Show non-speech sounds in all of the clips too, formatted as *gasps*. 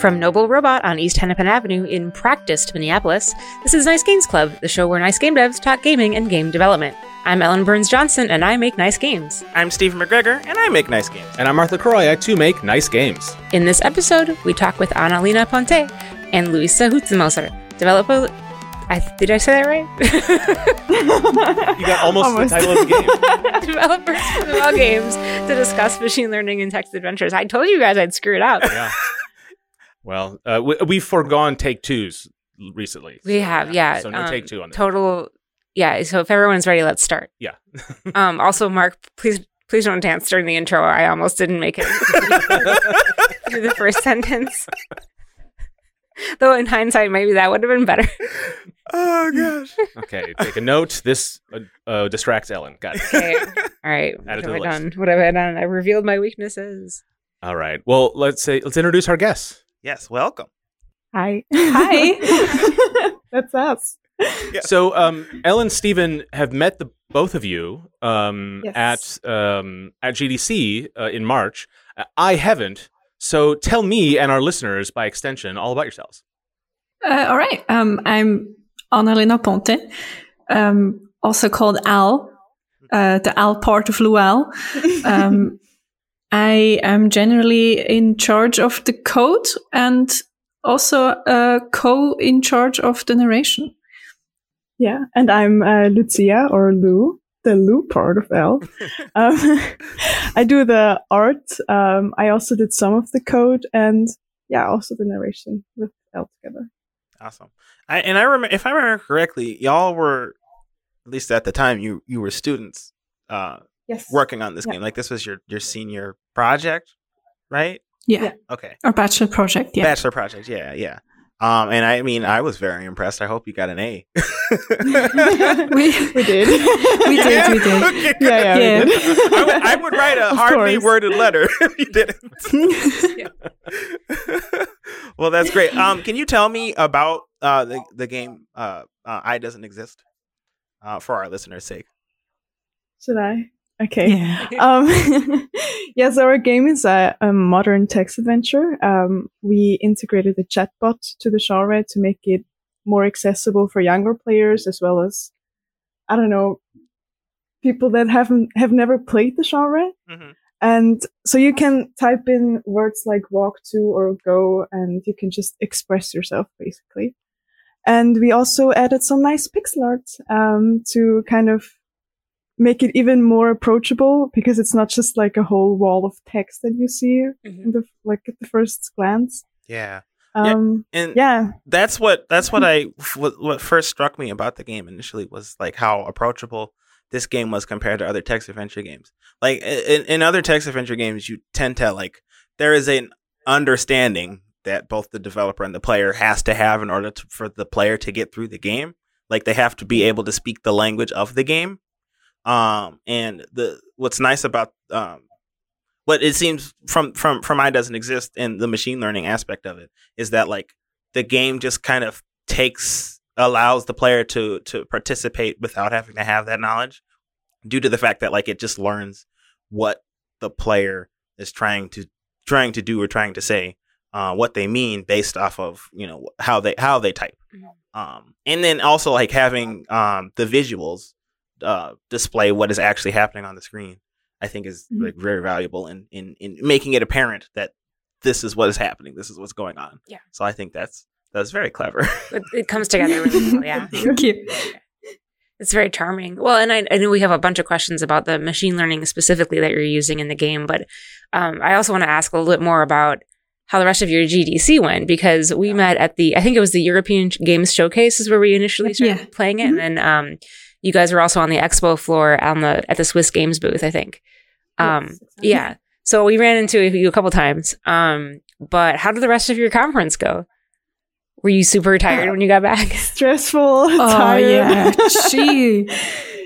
From Noble Robot on East Hennepin Avenue in practiced Minneapolis, this is Nice Games Club, the show where nice game devs talk gaming and game development. I'm Ellen Burns Johnson, and I make nice games. I'm Stephen McGregor, and I make nice games. And I'm Mark LaCroix. I too make nice games. In this episode, we talk with Annalena Ponte and Luisa Hutzenmoser, developer. I, did I say that right? *laughs* you got almost, almost. the title of the game. *laughs* Developers of all games to discuss machine learning and text adventures. I told you guys I'd screw it up. Yeah. Well, uh, we, have foregone take twos recently. We have, yeah. So no um, take two on this. Total, yeah. So if everyone's ready, let's start. Yeah. *laughs* um. Also, Mark, please, please don't dance during the intro. I almost didn't make it *laughs* through the first sentence. *laughs* Though in hindsight, maybe that would have been better. oh gosh. okay, take a note. This uh, uh, distracts Ellen. Got it. Okay. All right. What have I done? What have I done? I revealed my weaknesses. All right. Well, let's say let's introduce our guests. Yes. Welcome. Hi. Hi. *laughs* That's us. Yeah. So, um, Ellen, Stephen have met the both of you um, yes. at um, at GDC uh, in March. I haven't. So tell me and our listeners, by extension, all about yourselves. Uh, all right. Um, I'm Annalena Ponte, um, also called Al, uh, the Al part of Lual. Um, I am generally in charge of the code and also uh, co in charge of the narration. Yeah, and I'm uh, Lucia or Lou the Lou part of L. *laughs* um, *laughs* I do the art. Um, I also did some of the code and yeah, also the narration with L together. Awesome. I, and I remember, if I remember correctly, y'all were, at least at the time, you you were students. Uh, yes. Working on this yeah. game, like this was your your senior project, right? Yeah. yeah. Okay. Or bachelor project. Yeah. Bachelor project. Yeah. Yeah. Um, and I mean, I was very impressed. I hope you got an A. *laughs* we, we did. we did. We did. Okay, yeah, yeah, yeah. We did. I, would, I would write a of hardly worded letter *laughs* if you didn't. *laughs* well, that's great. Um, can you tell me about uh, the the game uh, uh, "I Doesn't Exist" uh, for our listeners' sake? Should I? Okay. Yeah. *laughs* *laughs* Um, *laughs* yeah, so our game is a, a modern text adventure. Um, we integrated a chatbot to the genre to make it more accessible for younger players as well as, I don't know, people that haven't have never played the genre. Mm-hmm. And so you can type in words like walk to or go, and you can just express yourself basically. And we also added some nice pixel art um, to kind of make it even more approachable because it's not just like a whole wall of text that you see mm-hmm. in the like at the first glance. Yeah. Um, yeah, and yeah, that's what that's what *laughs* I what, what first struck me about the game initially was like how approachable this game was compared to other text adventure games. Like in, in other text adventure games, you tend to like there is an understanding that both the developer and the player has to have in order to, for the player to get through the game. Like they have to be able to speak the language of the game. Um, and the what's nice about um, what it seems from from from I doesn't exist in the machine learning aspect of it is that like the game just kind of takes allows the player to to participate without having to have that knowledge due to the fact that like it just learns what the player is trying to trying to do or trying to say uh, what they mean based off of you know how they how they type mm-hmm. um, and then also like having um, the visuals uh, display what is actually happening on the screen, I think is mm-hmm. like very valuable in, in in making it apparent that this is what is happening. This is what's going on. Yeah. So I think that's that's very clever. *laughs* it, it comes together really well. Yeah. *laughs* Thank you. It's very charming. Well, and I, I, know we have a bunch of questions about the machine learning specifically that you're using in the game, but um, I also want to ask a little bit more about how the rest of your GDC went because we met at the I think it was the European Games Showcase is where we initially started yeah. playing it, mm-hmm. and then um, you guys were also on the expo floor on the at the Swiss Games booth, I think. Um, yes, yeah. So we ran into you a couple times. Um, but how did the rest of your conference go? Were you super tired uh, when you got back? *laughs* Stressful. *laughs* Oh tired. yeah, *laughs* she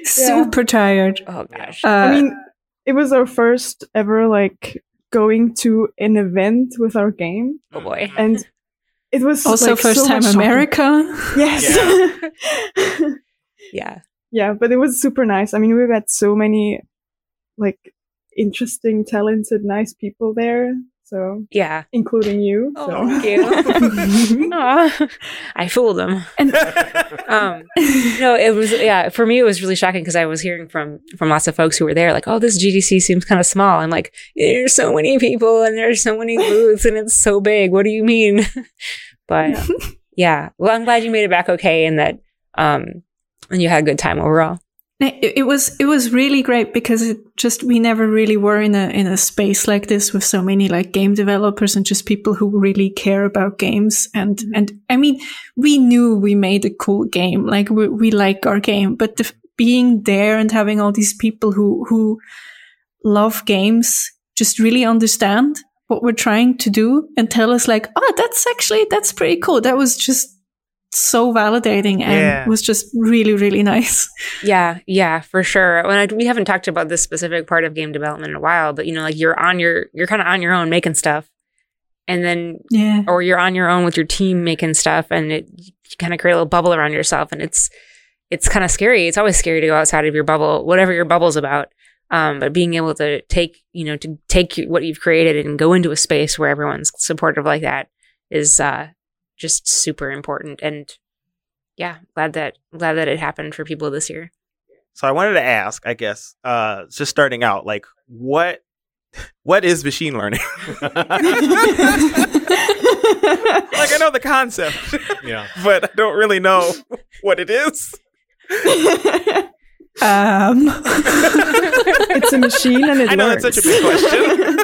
super tired. Oh gosh. Uh, I mean, it was our first ever like going to an event with our game. Oh boy. And it was also like, first so time America. Yes. Yeah. yeah yeah, but it was super nice. I mean, we've had so many like interesting, talented, nice people there. So yeah, including you. Oh, so. thank you. *laughs* I fooled them. And *laughs* um, no, it was yeah. For me, it was really shocking because I was hearing from from lots of folks who were there, like, "Oh, this GDC seems kind of small." I'm like, "There's so many people and there's so many booths and it's so big. What do you mean?" *laughs* but yeah. yeah, well, I'm glad you made it back okay and that um, and you had a good time overall. It, was it was really great because it just we never really were in a in a space like this with so many like game developers and just people who really care about games. And and I mean we knew we made a cool game. Like we, we like our game. But the, being there and having all these people who who love games just really understand what we're trying to do and tell us like oh that's actually that's pretty cool. That was just so validating and yeah. was just really really *laughs* nice. Yeah yeah for sure. When I, we haven't talked about this specific part of game development in a while but you know like you're on your you're kind of on your own making stuff. And then yeah. or you're on your own with your team making stuff and it you kind of create a little bubble around yourself and it's it's kind of scary. It's always scary to go outside of your bubble whatever your bubble's about. Um, but being able to take you know to take what you've created and go into a space where everyone's supportive like that is uh just super important. And yeah, glad that glad that it happened for people this year. So I wanted to ask, I guess, uh, just starting out, like what what is machine learning? *laughs* like I know the concept, yeah, *laughs* but I don't really know what it is. *laughs* Um, *laughs* it's a machine and it I know learns. that's such a big question.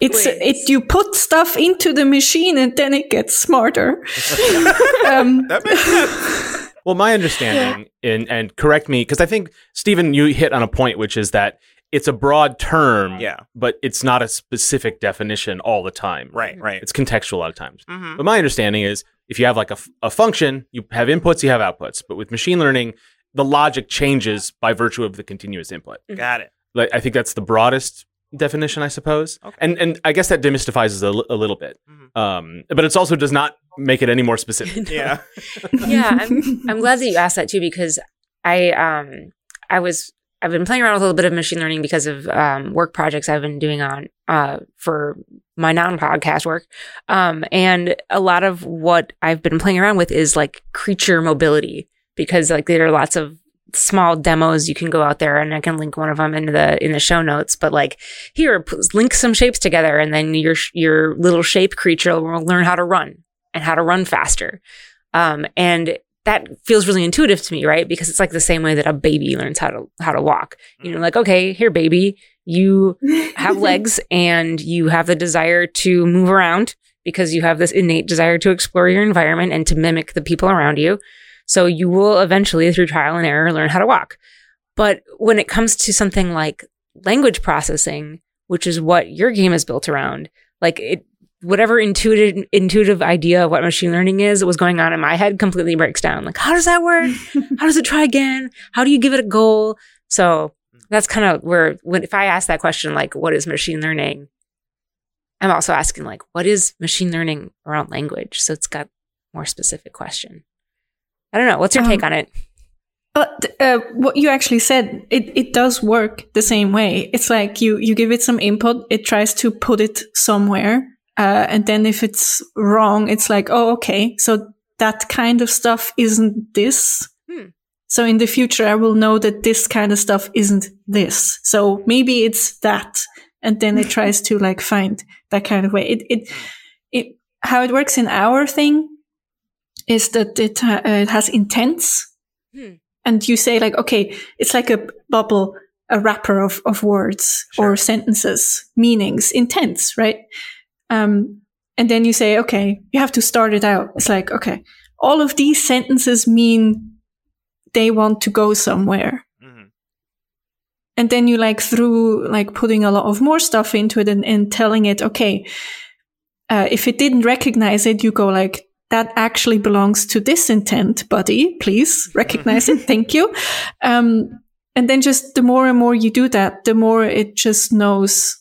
it's it you put stuff into the machine and then it gets smarter. *laughs* um, that makes sense. Well, my understanding, yeah. and and correct me because I think Stephen, you hit on a point, which is that it's a broad term, yeah, but it's not a specific definition all the time. Right, right. It's contextual a lot of times. Mm-hmm. But my understanding is if you have like a, a function, you have inputs, you have outputs. But with machine learning, the logic changes by virtue of the continuous input. Mm-hmm. Got it. Like I think that's the broadest definition, I suppose. Okay. And and I guess that demystifies a, a little bit. Mm-hmm. Um, but it also does not make it any more specific. *laughs* yeah. *laughs* yeah, I'm I'm glad that you asked that too because I um I was I've been playing around with a little bit of machine learning because of um, work projects I've been doing on uh, for my non-podcast work. Um, and a lot of what I've been playing around with is like creature mobility because like there are lots of small demos. You can go out there and I can link one of them in the in the show notes but like here link some shapes together and then your your little shape creature will learn how to run and how to run faster. Um, and that feels really intuitive to me right? Because it's like the same way that a baby learns how to how to walk. You know like okay here baby you *laughs* have legs and you have the desire to move around because you have this innate desire to explore your environment and to mimic the people around you so you will eventually, through trial and error, learn how to walk. But when it comes to something like language processing, which is what your game is built around, like it, whatever intuitive intuitive idea of what machine learning is was going on in my head completely breaks down. Like, how does that work? *laughs* how does it try again? How do you give it a goal? So mm. that's kind of where when if I ask that question, like, what is machine learning? I'm also asking like, what is machine learning around language? So it's got more specific question. I don't know. What's your um, take on it? But uh, what you actually said, it, it does work the same way. It's like you, you give it some input, it tries to put it somewhere. Uh, and then if it's wrong, it's like, oh, okay. So that kind of stuff isn't this. Hmm. So in the future, I will know that this kind of stuff isn't this. So maybe it's that. And then it *laughs* tries to like find that kind of way. It, it, it, how it works in our thing is that it, uh, it has intents. Hmm. And you say like, okay, it's like a bubble, a wrapper of, of words sure. or sentences, meanings, intents, right? Um, and then you say, okay, you have to start it out. It's like, okay, all of these sentences mean they want to go somewhere. Mm-hmm. And then you like through like putting a lot of more stuff into it and, and telling it, okay, uh, if it didn't recognize it, you go like, that actually belongs to this intent, buddy. Please recognize it. *laughs* Thank you. Um, and then just the more and more you do that, the more it just knows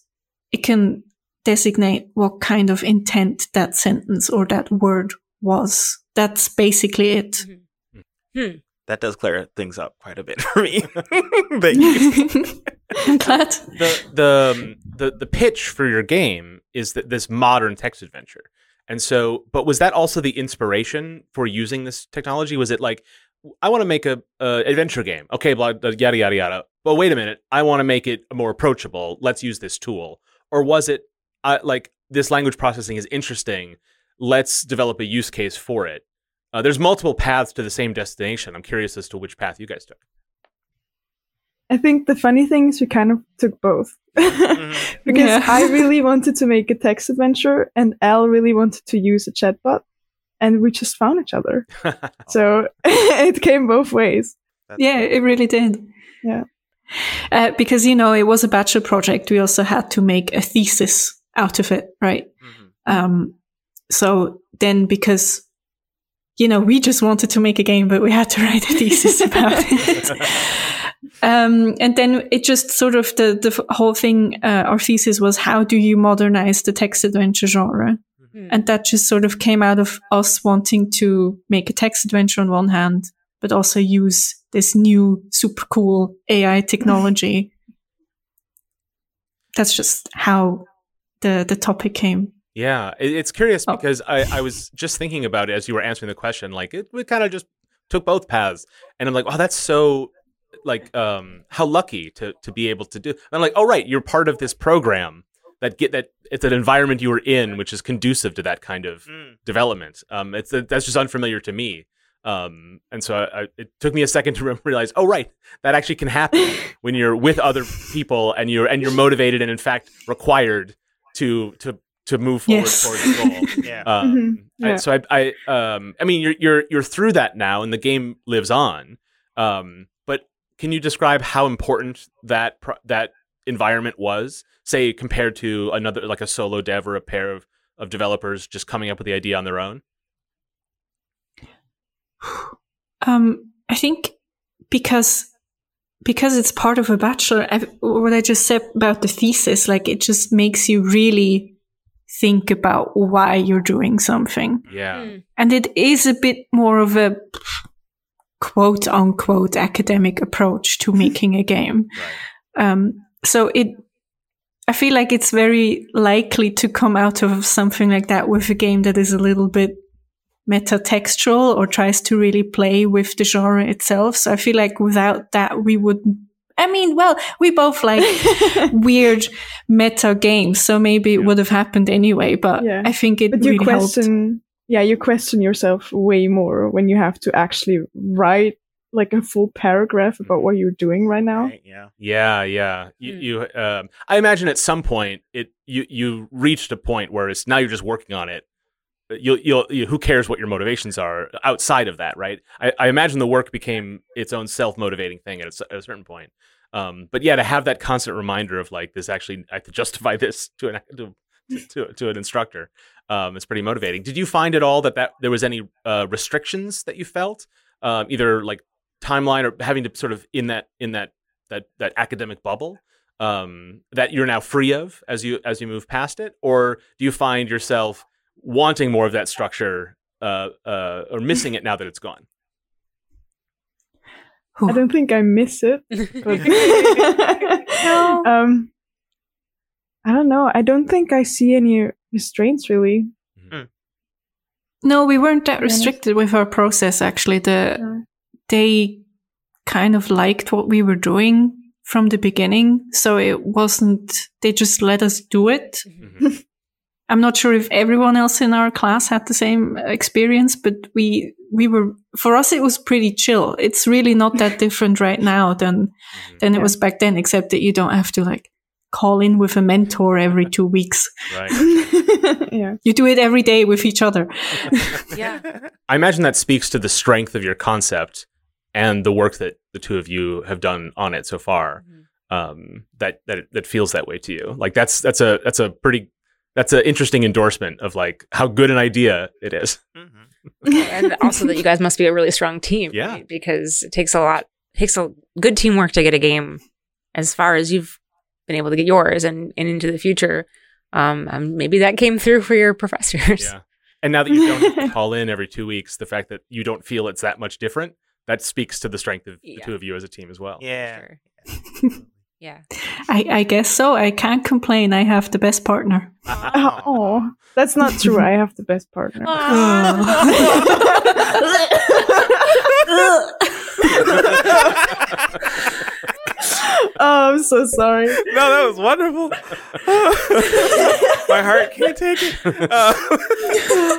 it can designate what kind of intent that sentence or that word was. That's basically it. Mm-hmm. Hmm. that does clear things up quite a bit *laughs* for me. *laughs* Thank you. I'm glad. the the um, the the pitch for your game is that this modern text adventure. And so, but was that also the inspiration for using this technology? Was it like, I want to make a, a adventure game, okay, blah, yada yada yada. But wait a minute, I want to make it more approachable. Let's use this tool. Or was it uh, like this language processing is interesting? Let's develop a use case for it. Uh, there's multiple paths to the same destination. I'm curious as to which path you guys took. I think the funny thing is we kind of took both. *laughs* mm-hmm. because yeah. I *laughs* really wanted to make a text adventure and Al really wanted to use a chatbot and we just found each other. *laughs* so it came both ways. That's yeah, cool. it really did. Yeah. Uh, because, you know, it was a bachelor project. We also had to make a thesis out of it, right? Mm-hmm. Um, so then because you know, we just wanted to make a game, but we had to write a thesis about it. Um, and then it just sort of the, the whole thing, uh, our thesis was how do you modernize the text adventure genre? Mm-hmm. And that just sort of came out of us wanting to make a text adventure on one hand, but also use this new super cool AI technology. *laughs* That's just how the, the topic came. Yeah, it's curious oh. because I, I was just thinking about it as you were answering the question. Like it, we kind of just took both paths, and I'm like, oh, that's so like um how lucky to to be able to do. And I'm like, oh right, you're part of this program that get that it's an environment you were in which is conducive to that kind of mm. development. Um, it's that's just unfamiliar to me. Um, and so I, I, it took me a second to realize, oh right, that actually can happen *laughs* when you're with other people and you're and you're motivated and in fact required to to to move forward yes. towards the goal. *laughs* yeah. Um, mm-hmm. yeah. so I, I, um, I mean, you're you're you're through that now, and the game lives on. Um, but can you describe how important that pro- that environment was, say, compared to another like a solo dev or a pair of of developers just coming up with the idea on their own? Um, I think because because it's part of a bachelor. I, what I just said about the thesis, like it just makes you really think about why you're doing something. Yeah. Mm. And it is a bit more of a quote unquote academic approach to *laughs* making a game. Right. Um, so it, I feel like it's very likely to come out of something like that with a game that is a little bit meta-textual or tries to really play with the genre itself. So I feel like without that, we wouldn't I mean, well, we both like *laughs* weird meta games, so maybe it would have happened anyway. But yeah. I think it but really you question, helped. Yeah, you question yourself way more when you have to actually write like a full paragraph about what you're doing right now. Right, yeah, yeah, yeah. You, mm. you um, I imagine at some point it you you reached a point where it's now you're just working on it. You'll, you'll, you, who cares what your motivations are outside of that, right? I, I imagine the work became its own self motivating thing at a, at a certain point. Um, but yeah, to have that constant reminder of like this actually, I have to justify *laughs* this to an to, to, to an instructor. Um, it's pretty motivating. Did you find at all that that there was any uh, restrictions that you felt, um, either like timeline or having to sort of in that in that that that academic bubble um, that you're now free of as you as you move past it, or do you find yourself wanting more of that structure uh, uh, or missing it now that it's gone? I don't think I miss it. But *laughs* *laughs* no. um, I don't know. I don't think I see any restraints really. Mm. No, we weren't that restricted with our process. Actually, the no. they kind of liked what we were doing from the beginning, so it wasn't. They just let us do it. Mm-hmm. *laughs* I'm not sure if everyone else in our class had the same experience, but we we were for us it was pretty chill. It's really not that *laughs* different right now than than it was back then, except that you don't have to like call in with a mentor every two weeks. Right. *laughs* yeah. You do it every day with each other. *laughs* yeah. I imagine that speaks to the strength of your concept and the work that the two of you have done on it so far. Mm-hmm. Um, that that that feels that way to you. Like that's that's a that's a pretty that's an interesting endorsement of like how good an idea it is. Mm-hmm. and also that you guys must be a really strong team. Yeah. Right? Because it takes a lot, takes a good teamwork to get a game as far as you've been able to get yours and, and into the future. Um, um, maybe that came through for your *laughs* professors. Yeah. And now that you don't *laughs* call in every two weeks, the fact that you don't feel it's that much different that speaks to the strength of Yeah. the two of you as a team as well. Yeah. Sure. *laughs* Yeah. I, I guess so. I can't complain. I have the best partner. Oh, that's not true. I have the best partner. oh, *laughs* I'm so sorry. no, that was wonderful. *laughs* My heart can't take it. Uh,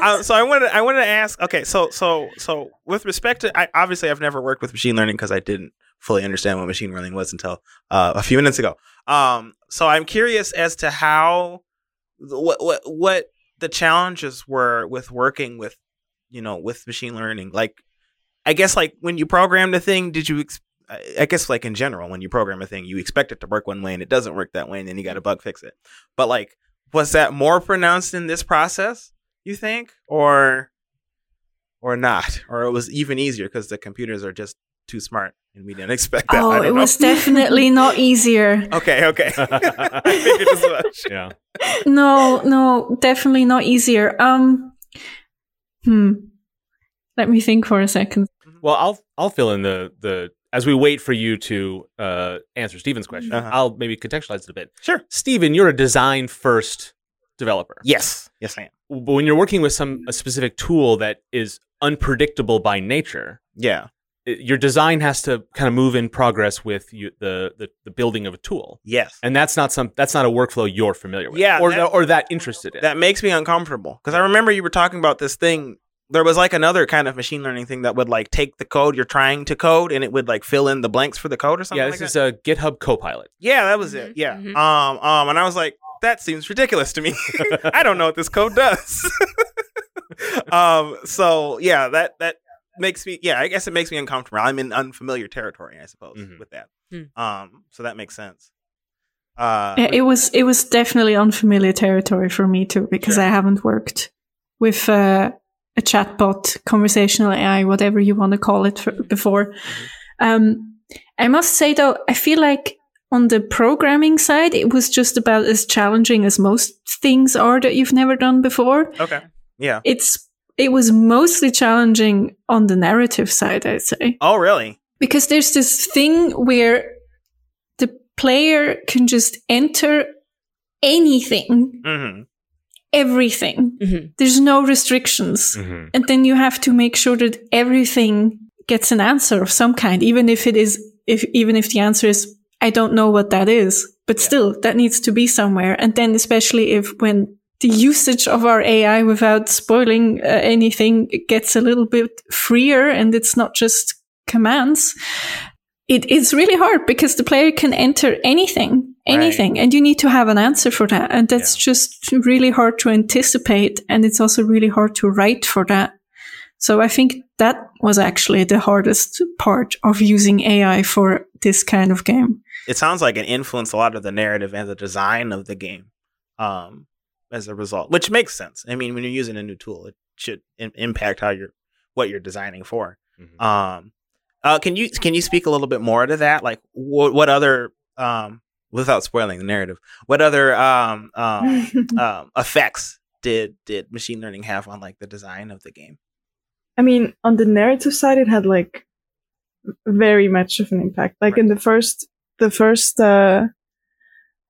um, *laughs* so I wanted, I wanted to ask. Okay, so so so with respect to, I, obviously, I've never worked with machine learning because I didn't fully understand what machine learning was until uh, a few minutes ago. Um, so I'm curious as to how what what what the challenges were with working with you know with machine learning. Like, I guess like when you programmed a thing, did you? Ex- I I guess like in general, when you program a thing, you expect it to work one way and it doesn't work that way, and then you got to bug fix it. But like, was that more pronounced in this process? You think, or or not, or it was even easier because the computers are just too smart and we didn't *laughs* expect that. Oh, it know. was definitely not easier. *laughs* okay. Okay, *laughs* I figured as much. Yeah. No, no, definitely not easier. Um, hmm. Let me think for a second. Well, I'll I'll fill in the the as we wait for you to uh, answer Stephen's question. Uh-huh. I'll maybe contextualize it a bit. Sure. Steven, you're a design first developer. Yes, yes, I am. But when you're working with some a specific tool that is unpredictable by nature, Yeah, it- your design has to kind of move in progress with you, the, the the building of a tool, yes. and that's not some that's not a workflow you're familiar with, Yeah, or that- that, or that interested in. that makes me uncomfortable because I remember you were talking about this thing. There was like another kind of machine learning thing that would like take the code you're trying to code and it would like fill in the blanks for the code or something. yeah, like this that. is a GitHub Copilot. Yeah, that was it. Mhm, Yeah. mhm. Um. Um. And I was like, that seems ridiculous to me. *laughs* I don't know what this code does. *laughs* um. So yeah, that that makes me. Yeah, I guess it makes me uncomfortable. I'm in unfamiliar territory, I suppose, Mhm. with that. Hmm. Um. So that makes sense. Uh. Yeah, it was it was definitely unfamiliar territory for me too because Sure. I haven't worked with uh, a chatbot, conversational AI, whatever you want to call it, for, before. Um, I must say though, I feel like on the programming side, it was just about as challenging as most things are that you've never done before. okay. Yeah. It's it was mostly challenging on the narrative side, I'd say Oh, really? because there's this thing where the player can just enter anything, Mm-hmm. Everything. Mhm. There's no restrictions. Mm-hmm. And then you have to make sure that everything gets an answer of some kind, even if it is, if, even if the answer is, I don't know what that is, but Yeah. still that needs to be somewhere. And then especially if when the usage of our AI without spoiling uh, anything gets a little bit freer and it's not just commands, it is really hard because the player can enter anything, anything, and you need to have an answer for that. And that's just really hard to anticipate. And it's also really hard to write for that. So I think that was actually the hardest part of using AI for this kind of game. It sounds like it influenced a lot of the narrative and the design of the game. Um. As a result, which makes sense. I mean, when you're using a new tool, it should im- impact how you're what you're designing for. Mhm. Um, uh, can you can you speak a little bit more to that? Like, what what other um, without spoiling the narrative, what other um, um, *laughs* um, effects did did machine learning have on like the design of the game? I mean, on the narrative side, it had like very much of an impact. Like in the first, the first, uh,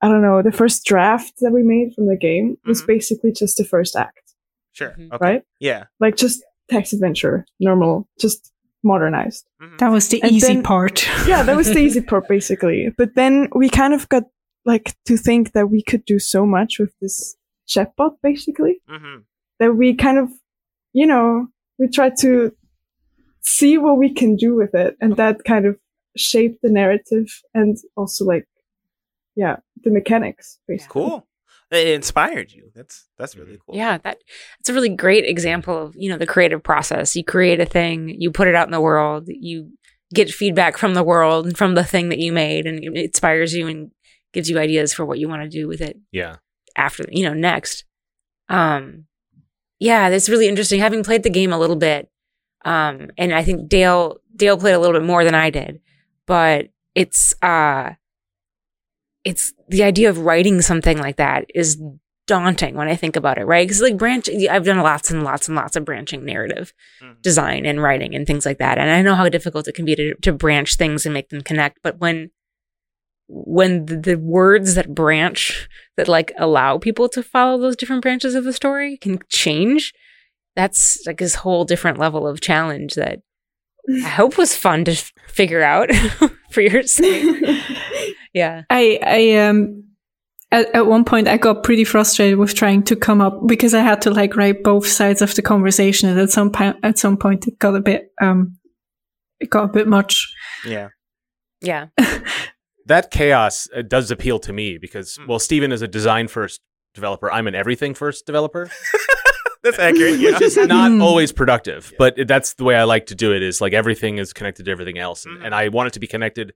I don't know, the first draft that we made from the game was Mhm. basically just the first act, Sure. Mhm. Okay. right? Yeah. Like just text adventure, normal, just modernized. Mhm. That was the And easy then- part. *laughs* Yeah, that was the easy part *laughs* basically. But then we kind of got like to think that we could do so much with this chatbot basically Mhm. that we kind of, you know, we tried to see what we can do with it. And that kind of shaped the narrative and also like, yeah, the mechanics basically. Cool. It inspired you. That's that's really cool. Yeah, that it's a really great example of you know the creative process. You create a thing, you put it out in the world, you get feedback from the world and from the thing that you made, and it inspires you and gives you ideas for what you want to do with it Yeah. after you know next. Um, yeah, that's really interesting. Having played the game a little bit, um, and I think Dale Dale played a little bit more than I did, but it's uh, it's the idea of writing something like that is daunting when I think about it, right? Because like branch, I've done lots and lots and lots of branching narrative mm. design and writing and things like that, and I know how difficult it can be to, to branch things and make them connect. But when when the, the words that branch that like allow people to follow those different branches of the story can change, that's like this whole different level of challenge that *laughs* I hope was fun to f- figure out *laughs* for your sake. *laughs* yeah. I I um at, at one point I got pretty frustrated with trying to come up because I had to like write both sides of the conversation and at some point at some point it got a bit um it got a bit much. Yeah. Yeah. *laughs* that chaos uh, does appeal to me because hmm. well Stephen is a design first developer. I'm an everything first developer. *laughs* that's accurate. Which is not hmm. always productive, but that's the way I like to do it. Is like everything is connected to everything else, mm-hmm. and I want it to be connected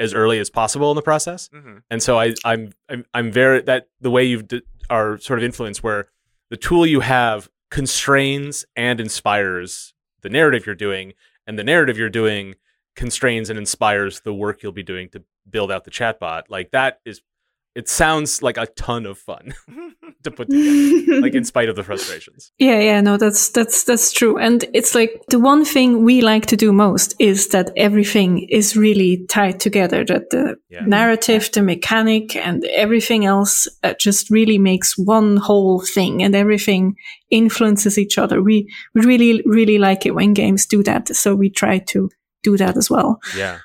as early as possible in the process. Mm-hmm. And so I, I'm, I'm, I'm very that the way you are sort of influenced where the tool you have constrains and inspires the narrative you're doing, and the narrative you're doing constrains and inspires the work you'll be doing to build out the chatbot. Like that is it sounds like a ton of fun *laughs* to put together like in *laughs* spite of the frustrations. Yeah yeah no that's that's that's true. And it's like the one thing we like to do most is that everything is really tied together that the yeah. narrative the mechanic and everything else uh, just really makes one whole thing and everything influences each other. We we really really like it when games do that so we try to do that as well. Yeah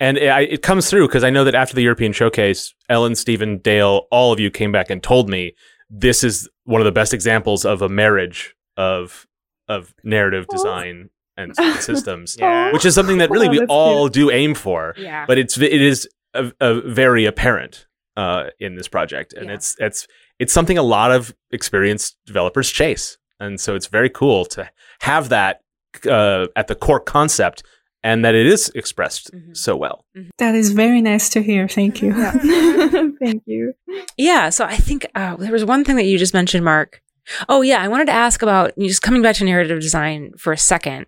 and it, it comes through because I know that after the European showcase, Ellen, Stephen, Dale, all of you came back and told me this is one of the best examples of a marriage of of narrative design and *laughs* systems, yeah. which is something that really oh, we all cute. do aim for. Yeah. But it's it is a, a very apparent uh, in this project, and yeah. it's it's it's something a lot of experienced developers chase, and so it's very cool to have that uh, at the core concept and that it is expressed mm-hmm. so well. Mm-hmm. That is very nice to hear. Thank you. Yeah. *laughs* Thank you. Yeah. So I think uh, there was one thing that you just mentioned, Mark. Oh, yeah. I wanted to ask about just coming back to narrative design for a second.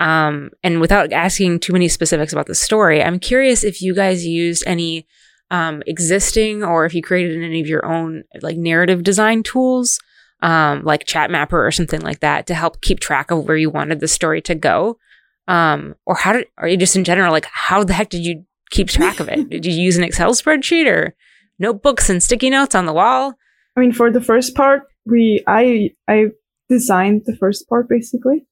Um, and without asking too many specifics about the story, I'm curious if you guys used any um, existing or if you created any of your own like narrative design tools, um, like Chatmapper or something like that, to help keep track of where you wanted the story to go. Um, or how did, or you just in general, like how the heck did you keep track of it? *laughs* did you use an Excel spreadsheet or notebooks and sticky notes on the wall? I mean, for the first part, we, I, I designed the first part basically.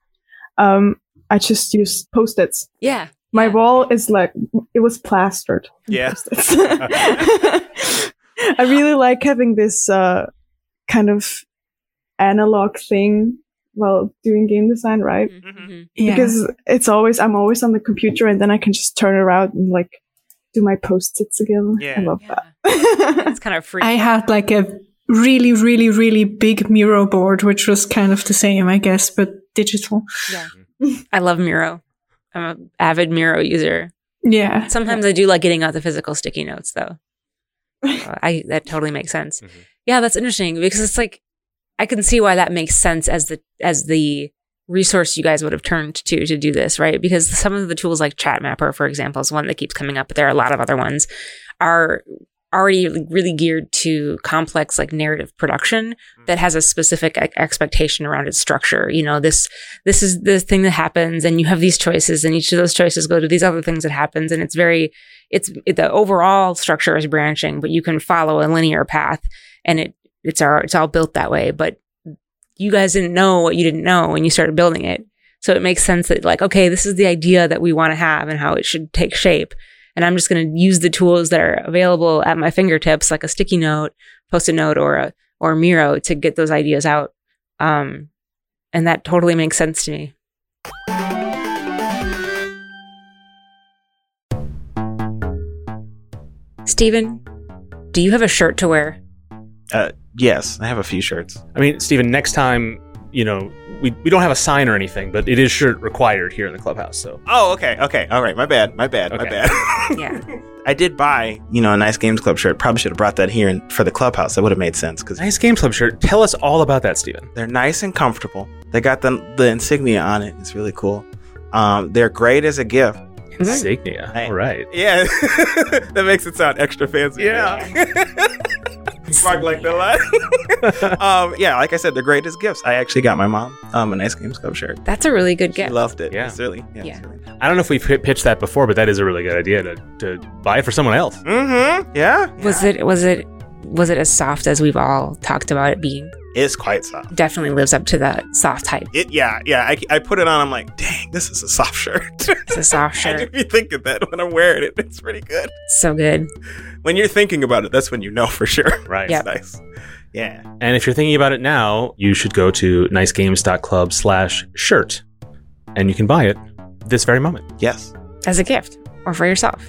Um, I just used post-its. Yeah. My yeah. wall is like, it was plastered. Yeah. *laughs* I really like having this, uh, kind of analog thing well doing game design, right? Mm-hmm. mm-hmm. Yeah. Because it's always I'm always on the computer and then I can just turn around and like do my post-its again. Yeah. I love yeah. that. it's *laughs* kind of free. I had like a really, really, really big Miro board, which was kind of the same, I guess, but digital. Yeah. *laughs* I love Miro. I'm an avid Miro user. Yeah. Sometimes I do like getting out the physical sticky notes though. *laughs* Uh, I that totally makes sense. Mm-hmm. Yeah, that's interesting because it's like I can see why that makes sense as the as the resource you guys would have turned to to do this, right? Because some of the tools like Chatmapper, for example, is one that keeps coming up, but there are a lot of other ones are already really geared to complex like narrative production mm. that has a specific expectation around its structure you know this this is the thing that happens and you have these choices and each of those choices go to these other things that happens and it's very it's it, the overall structure is branching but you can follow a linear path and it it's our it's all built that way but you guys didn't know what you didn't know when you started building it. So it makes sense that like okay this is the idea that we want to have and how it should take shape. And i'm just going to use the tools that are available at my fingertips like a sticky note post-it note or a or miro to get those ideas out. Um and that totally makes sense to me. Stephen, do you have a shirt to wear? Uh, yes, I have a few shirts. I mean, Stephen, next time, you know, we, we don't have a sign or anything, but it is shirt required here in the clubhouse. So. Oh, okay, okay, all right. My bad, my bad, okay. my bad. *laughs* *laughs* yeah. I did buy, you know, a nice Games Club shirt. Probably should have brought that here for the clubhouse. That would have made sense. Cause nice Games Club shirt. Tell us all about that, Stephen. They're nice and comfortable. They got the the insignia on it. It's really cool. Um, they're great as a gift. Insignia. all right. Yeah, *laughs* that makes it sound extra fancy. Yeah. Mark liked it a *laughs* lot. um, yeah, like I said, the greatest gifts. I actually got my mom um, a nice Games Club shirt. That's a really good She gift. loved it. Yeah. It's really, yeah. Yeah. Really... I don't know if we've pi- pitched that before, but that is a really good idea to, to buy it for someone else. Mm-hmm. Yeah. Was it was it was it as soft as we've all talked about it being? It's quite soft. Definitely lives up to the soft hype. It, yeah, yeah. I, I put it on. I'm like, dang, this is a soft shirt. It's a soft *laughs* shirt. I shirt. do be thinking that when I'm wearing it. It's pretty good. so good. When you're thinking about it, that's when you know for sure. *laughs* Right. Yep. It's nice. Yeah. And if you're thinking about it now, you should go to nicegames.club slash shirt and you can buy it this very moment. Yes. As a gift or for yourself.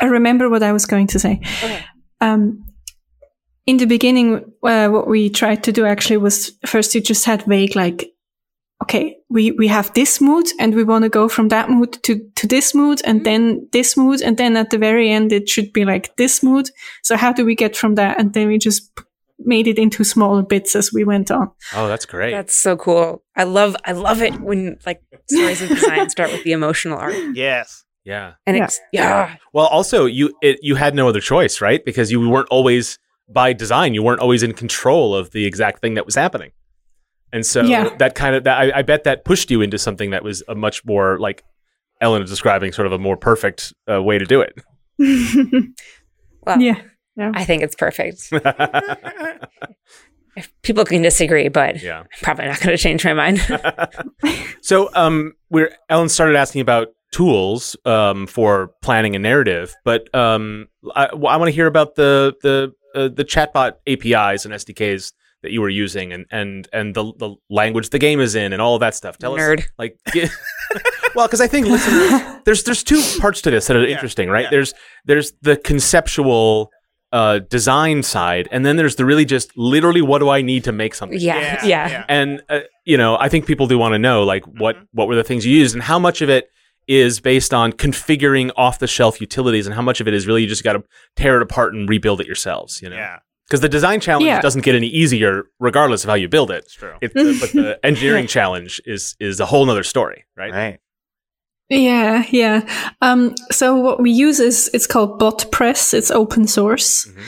I remember what I was going to say. Um, in the beginning, uh, what we tried to do actually was first you just had vague like, okay, we, we have this mood and we want to go from that mood to, to this mood and then this mood. And then at the very end, it should be like this mood. So how do we get from that? And then we just p- made it into smaller bits as we went on. Oh, that's great. That's so cool. I love I love it when like stories of design start with the emotional art. Yes. yeah. And Yeah. it's yeah. Well, also you it, you had no other choice, right? Because you weren't always by design, you weren't always in control of the exact thing that was happening, and so Yeah. that kind of that I, I bet that pushed you into something that was a much more like Ellen is describing, sort of a more perfect uh, way to do it. *laughs* Well, Yeah. I think it's perfect. *laughs* *laughs* If people can disagree, but yeah. I'm probably not going to change my mind. *laughs* So, um, we're Ellen started asking about tools um, for planning a narrative, but um, I, I want to hear about the the uh, the chatbot APIs and SDKs that you were using, and and and the the language the game is in, and all of that stuff. Tell Nerd. us, like, get- well, because I think listeners, there's there's two parts to this that are interesting, right? yeah. There's there's the conceptual. Uh, design side, and then there's the really just literally what do I need to make something? yeah, yeah. and uh, you know i think people do want to know like what what were the things you used and how much of it is based on configuring off the shelf utilities and how much of it is really you just got to tear it apart and rebuild it yourselves you know Yeah. because the design challenge Yeah. doesn't get any easier regardless of how you build it It's true. it, but the *laughs* engineering challenge is is a whole nother story right Right. Yeah, yeah. Um, so what we use is it's called BotPress. It's open source, Mhm.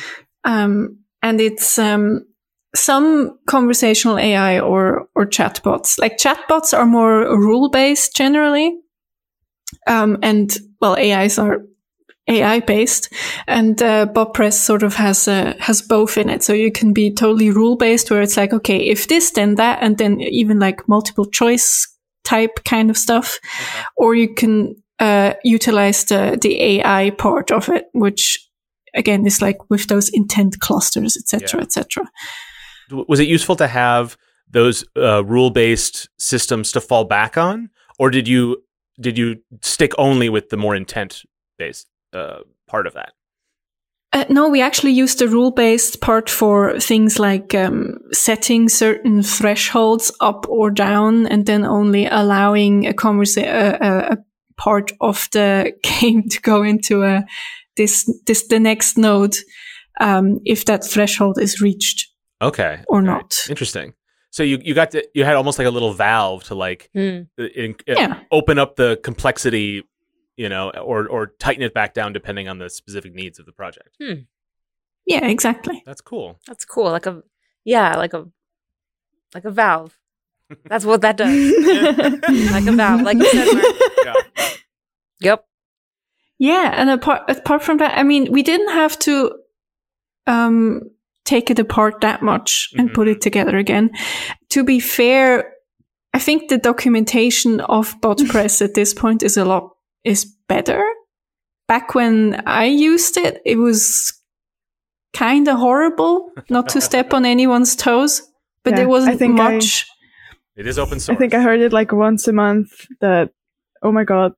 um, and it's um, some conversational AI or or chatbots. Like chatbots are more rule based generally, um, and well, AIs are AI based, and uh, BotPress sort of has uh, has both in it. So you can be totally rule based, where it's like, okay, if this, then that, and then even like multiple choice type kind of stuff, or you can uh, utilize the the AI part of it, which again is like with those intent clusters, etc., Yeah. etc. Was it useful to have those uh, rule based systems to fall back on or did you did you stick only with the more intent based uh, part of that Uh, no, we actually use the rule based part for things like um, setting certain thresholds up or down, and then only allowing a conversa- a, a, a part of the *laughs* game to go into a this this the next node um, if that threshold is reached okay or okay. not. interesting so you, you got to you had almost like a little valve to like Hmm. uh, in, uh, Yeah. open up the complexity you know or or tighten it back down depending on the specific needs of the project Yeah, exactly. that's cool That's cool. Like a yeah, like a like a valve. That's what that does. *laughs* like a valve, like you said. *laughs* Yeah. Yep. Yeah, and apart apart from that, I mean, we didn't have to um take it apart that much and mm-hmm. put it together again. To be fair, I think the documentation of BotPress at this point is a lot is better. Back when I used it, it was kind of horrible not to step on anyone's toes, but yeah, there wasn't much. I, it is open source. I think I heard it like once a month that, oh my God,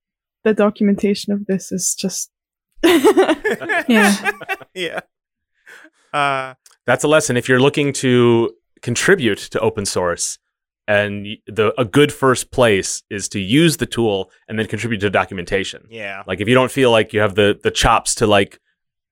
the documentation of this is just. *laughs* yeah. *laughs* Yeah. Uh, That's a lesson. If you're looking to contribute to open source, and the a good first place is to use the tool and then contribute to documentation. Yeah. Like if you don't feel like you have the the chops to like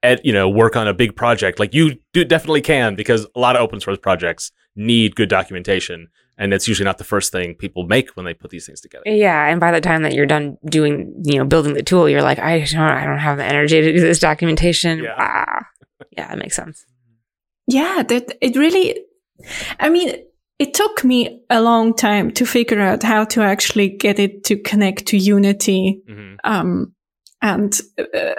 ed, you know work on a big project, like you do definitely can because a lot of open source projects need good documentation and it's usually not the first thing people make when they put these things together. Yeah, and by the time that you're done doing, you know, building the tool, you're like, I don't, I don't have the energy to do this documentation. Yeah, ah. yeah, it makes sense. Yeah, that it really. I mean, it took me a long time to figure out how to actually get it to connect to Unity, mm-hmm. um, and uh,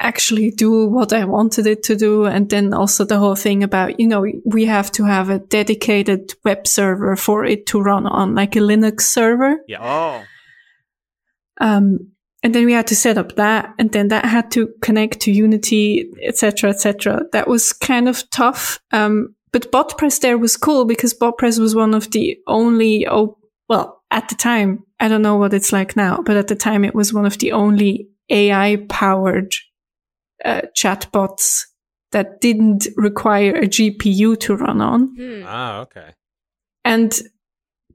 actually do what I wanted it to do. And then also the whole thing about, you know, we have to have a dedicated web server for it to run on, like a Linux server. Yeah. Oh. Um, and then we had to set up that, and then that had to connect to Unity, etc., etc. That was kind of tough. Um, but BotPress there was cool because BotPress was one of the only, oh, well, at the time, I don't know what it's like now, but at the time it was one of the only AI powered uh, chatbots that didn't require a GPU to run on. Hmm. Ah, okay. And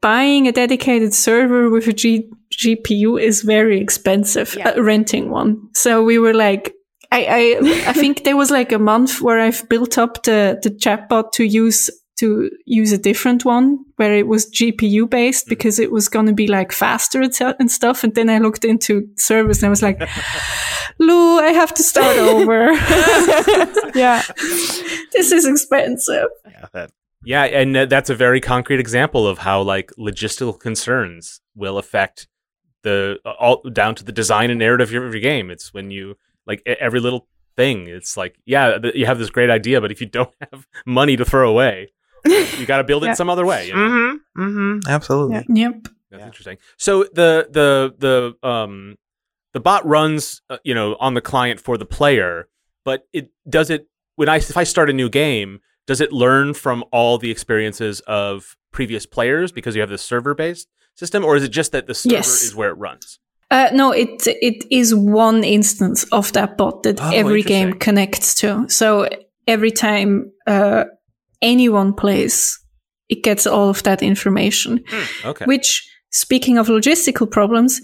buying a dedicated server with a G- GPU is very expensive, yeah. uh, renting one. So we were like, I, I, I think there was like a month where I've built up the, the chatbot to use to use a different one where it was GPU based mm. because it was going to be like faster and stuff. And then I looked into service and I was like, *laughs* Lou, I have to start over. *laughs* yeah. *laughs* This is expensive. Yeah, that, yeah. And that's a very concrete example of how like logistical concerns will affect the all down to the design and narrative of your game. It's when you like every little thing. It's like, yeah, you have this great idea, but if you *laughs* don't have money to throw away, you got to build it *laughs* yeah. some other way. You know? Mm-hmm. Mm-hmm. Absolutely. Yeah. Yep. That's yeah. interesting. So the the the um the bot runs uh, you know on the client for the player, but it does it when I if I start a new game, does it learn from all the experiences of previous players because you have this server based system, or is it just that the server yes. is where it runs? Uh, no, it it is one instance of that bot that oh, every game connects to. So every time uh, anyone plays, it gets all of that information. Mm, okay. Which, speaking of logistical problems,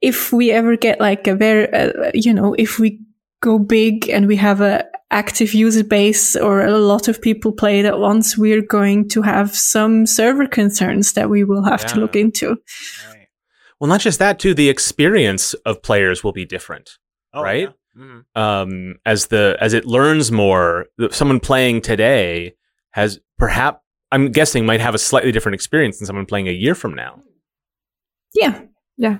if we ever get like a very, uh, you know, if we go big and we have a active user base or a lot of people play it at once, we're going to have some server concerns that we will have yeah. to look into. Right. Well, not just that, too. The experience of players will be different, oh, right? Yeah. Mm-hmm. Um, as the as it learns more, someone playing today has perhaps I'm guessing might have a slightly different experience than someone playing a year from now. Yeah. Yeah.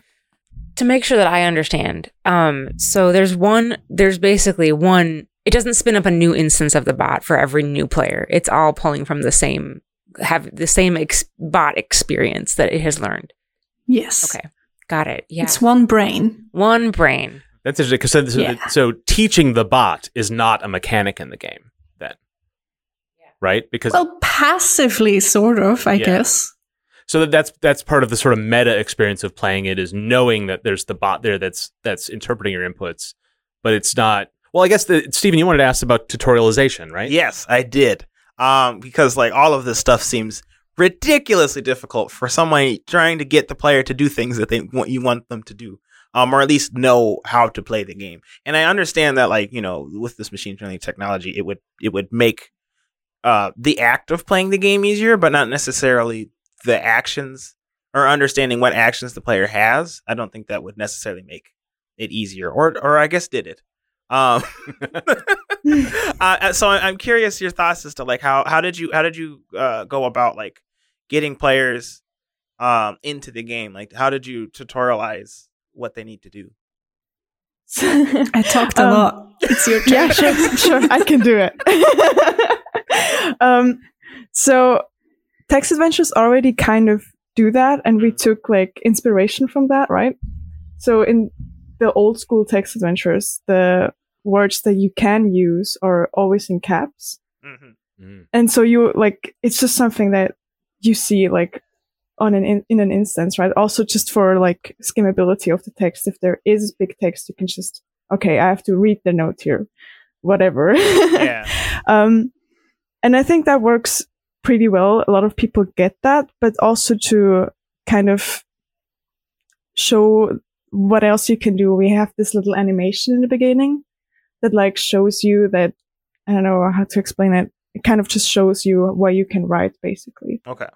To make sure that I understand, um, so there's one, there's basically one, it doesn't spin up a new instance of the bot for every new player. It's all pulling from the same, have the same ex- bot experience that it has learned. Yes. Okay. Got it. Yeah. It's one brain. One brain. That's interesting. Because so, yeah. so teaching the bot is not a mechanic in the game then. Yeah. right? Because well, passively, sort of, I yeah. guess. So that that's that's part of the sort of meta experience of playing it is knowing that there's the bot there that's that's interpreting your inputs, but it's not. Well, I guess the, Stephen, you wanted to ask about tutorialization, right? Yes, I did. Um, because like all of this stuff seems ridiculously difficult for someone trying to get the player to do things that they want you want them to do. Um, or at least know how to play the game. And I understand that, like you know, with this machine learning technology, it would it would make uh, the act of playing the game easier, but not necessarily the actions or understanding what actions the player has. I don't think that would necessarily make it easier, or or I guess did it. Um, *laughs* *laughs* uh, so I'm curious your thoughts as to like how how did you how did you uh, go about like getting players um into the game? Like how did you tutorialize what they need to do? I talked a *laughs* um, lot. It's your turn. Yeah, sure, sure. I can do it. *laughs* um, so text adventures already kind of do that, and we took like inspiration from that, right? So in the old school text adventures, the words that you can use are always in caps. Mm-hmm. Mm. And so you like, it's just something that you see like on an in, in, an instance, right? Also just for like skimmability of the text. If there is big text, you can just, okay, I have to read the note here, whatever. *laughs* yeah. um, and I think that works pretty well. A lot of people get that, but also to kind of show what else you can do. We have this little animation in the beginning that like shows you that I don't know how to explain it. It kind of just shows you what you can write basically. Okay.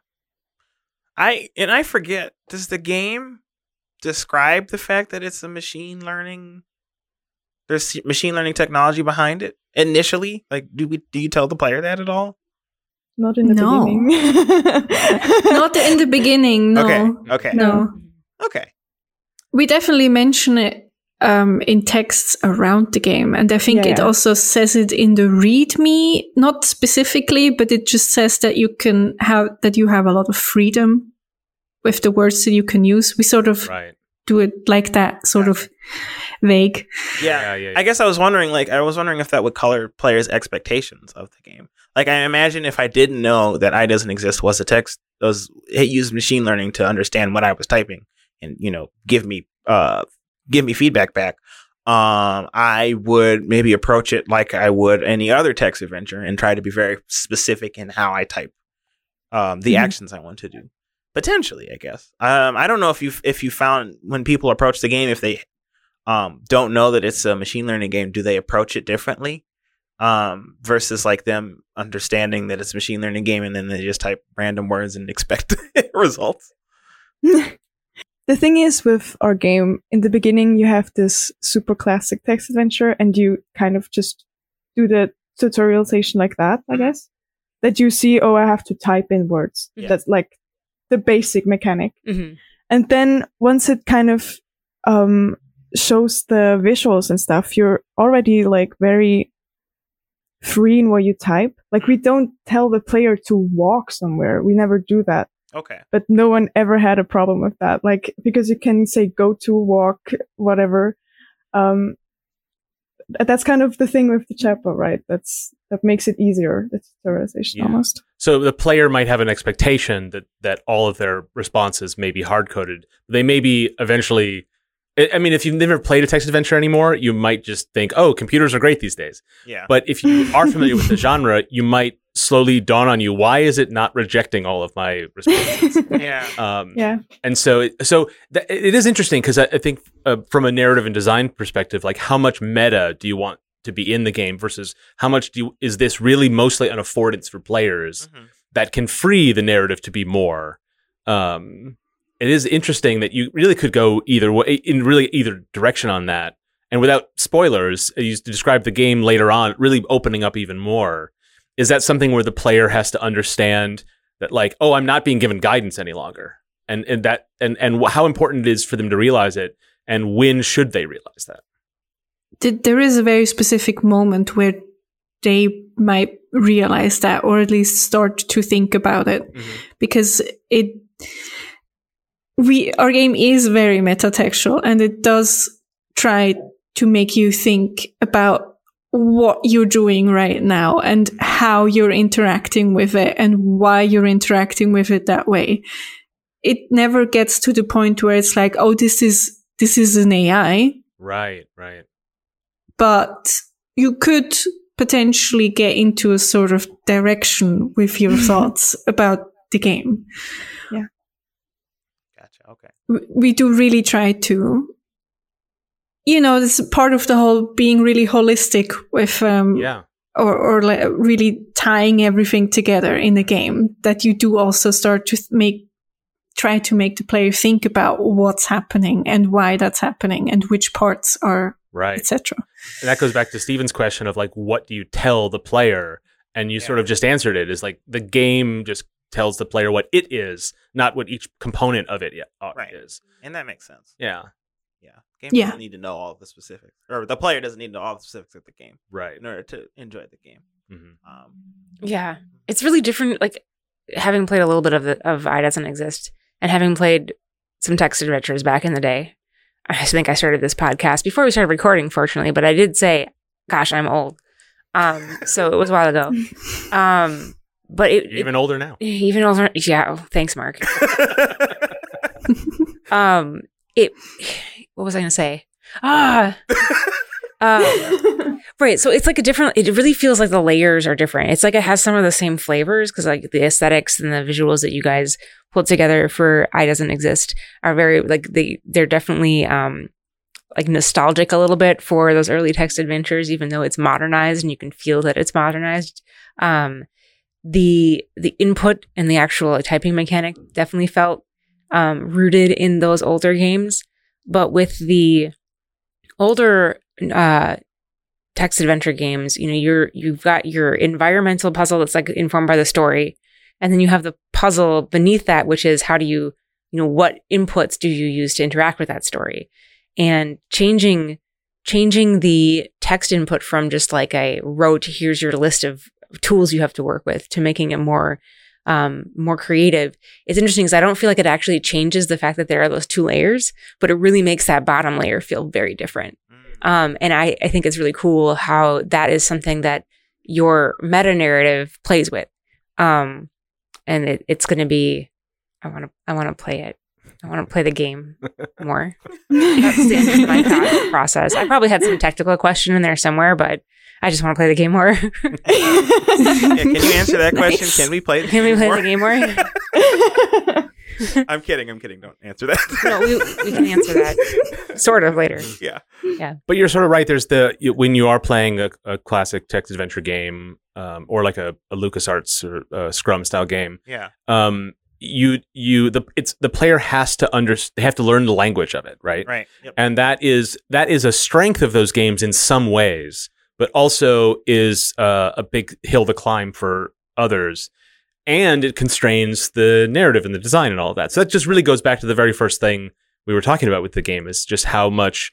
I and I forget, does the game describe the fact that it's a machine learning there's machine learning technology behind it initially? Like do we do you tell the player that at all? Not in the no. beginning. *laughs* Not in the beginning, no. Okay. Okay. No. Okay. We definitely mention it um, in texts around the game. And I think yeah, it yeah. also says it in the README, not specifically, but it just says that you can have, that you have a lot of freedom with the words that you can use. We sort of right. do it like that, sort of vague. Yeah. yeah. I guess I was wondering, like, I was wondering if that would color players' expectations of the game. Like, I imagine if I didn't know that I doesn't exist was a text, was it used machine learning to understand what I was typing and, you know, give me, uh, give me feedback back, um, I would maybe approach it like I would any other text adventure and try to be very specific in how I type um, the mm-hmm. actions I want to do. Potentially, I guess. Um, I don't know if you if you found when people approach the game if they um, don't know that it's a machine learning game, do they approach it differently um, versus like them understanding that it's a machine learning game and then they just type random words and expect *laughs* results? *laughs* the thing is with our game, in the beginning, you have this super classic text adventure and you kind of just do the tutorialization like that, I mm-hmm. guess. That you see, oh, I have to type in words. Yeah. That's like the basic mechanic. Mm-hmm. And then once it kind of, um, shows the visuals and stuff, you're already like very free in what you type. Like we don't tell the player to walk somewhere. We never do that. Okay. But no one ever had a problem with that. Like, because you can say go to walk, whatever. Um, that's kind of the thing with the chatbot, right? That's, that makes it easier, the tutorialization yeah. almost. So the player might have an expectation that, that all of their responses may be hard coded. They may be eventually I mean, if you've never played a text adventure anymore, you might just think, "Oh, computers are great these days." Yeah. But if you are familiar with the genre, you might slowly dawn on you: Why is it not rejecting all of my responses? *laughs* yeah. Um, yeah. And so, so th- it is interesting because I, I, think uh, from a narrative and design perspective, like how much meta do you want to be in the game versus how much do you, is this really mostly an affordance for players mm-hmm. that can free the narrative to be more. Um, it is interesting that you really could go either way in really either direction on that. And without spoilers, you describe the game later on, really opening up even more. Is that something where the player has to understand that, like, oh, I'm not being given guidance any longer, and and that and and how important it is for them to realize it, and when should they realize that? There is a very specific moment where they might realize that, or at least start to think about it, mm-hmm. because it we our game is very metatextual and it does try to make you think about what you're doing right now and how you're interacting with it and why you're interacting with it that way. It never gets to the point where it's like, oh, this is this is an AI. Right, right. But you could potentially get into a sort of direction with your *laughs* thoughts about the game. Yeah. Okay. We do really try to. You know, this is part of the whole being really holistic with, um, yeah, or or like really tying everything together in the game. That you do also start to make try to make the player think about what's happening and why that's happening and which parts are right etc and that goes back to Stephen's question of like what do you tell the player and you yeah. sort of just answered it is like the game just tells the player what it is, not what each component of it uh, Right. is. and that makes sense. Yeah, Yeah, game Yeah. doesn't need to know all the specifics, or the player doesn't need to know all the specifics of the game right. in order to enjoy the game. hmm Um, Yeah. It's really different. Like having played a little bit of the, of I Doesn't Exist and having played some text adventures back in the day. I think I started this podcast before we started recording, fortunately, but I did say, gosh, I'm old. Um, so it was a while ago. *laughs* Um, but it, even older now. *laughs* even older. Yeah. oh, thanks, Mark. *laughs* *laughs* Um, it, what was I going to say? Ah, um, Right. So it's like a different, it really feels like the layers are different. It's like it has some of the same flavors because like the aesthetics and the visuals that you guys pulled together for I Doesn't Exist are very, like they, they're definitely, um, like nostalgic a little bit for those early text adventures, even though it's modernized and you can feel that it's modernized. Um, the, the input and the actual typing mechanic definitely felt, um, rooted in those older games. But with the older, uh, text adventure games, you know, you're you've got your environmental puzzle that's like informed by the story, and then you have the puzzle beneath that, which is how do you, you know, what inputs do you use to interact with that story, and changing changing the text input from just like a rote here's your list of tools you have to work with to making it more um, more creative. It's interesting because I don't feel like it actually changes the fact that there are those two layers, but it really makes that bottom layer feel very different. mm, Um, and I, I think it's really cool how that is something that your meta narrative plays with. Um, and it, it's going to be, I want to, I want to play it. I want to play the game more. *laughs* That's the end of my thought process. I probably had some technical question in there somewhere, but I just want to play the game more. *laughs* *laughs* yeah, can you answer that question? Nice. Can we play? The Can we game play more? the game more? *laughs* I'm kidding. I'm kidding. Don't answer that. no, we, we can answer that sort of later. Yeah. Yeah. But you're sort of right. There's the you- when you are playing a, a classic text adventure game, um, or like a, a LucasArts or uh SCUMM style game. Yeah. Um, you you the it's the player has to under they have to learn the language of it, right? Right. Yep. and that is that is a strength of those games in some ways, but also is uh, a big hill to climb for others. And it constrains the narrative and the design and all of that. So that just really goes back to the very first thing we were talking about with the game is just how much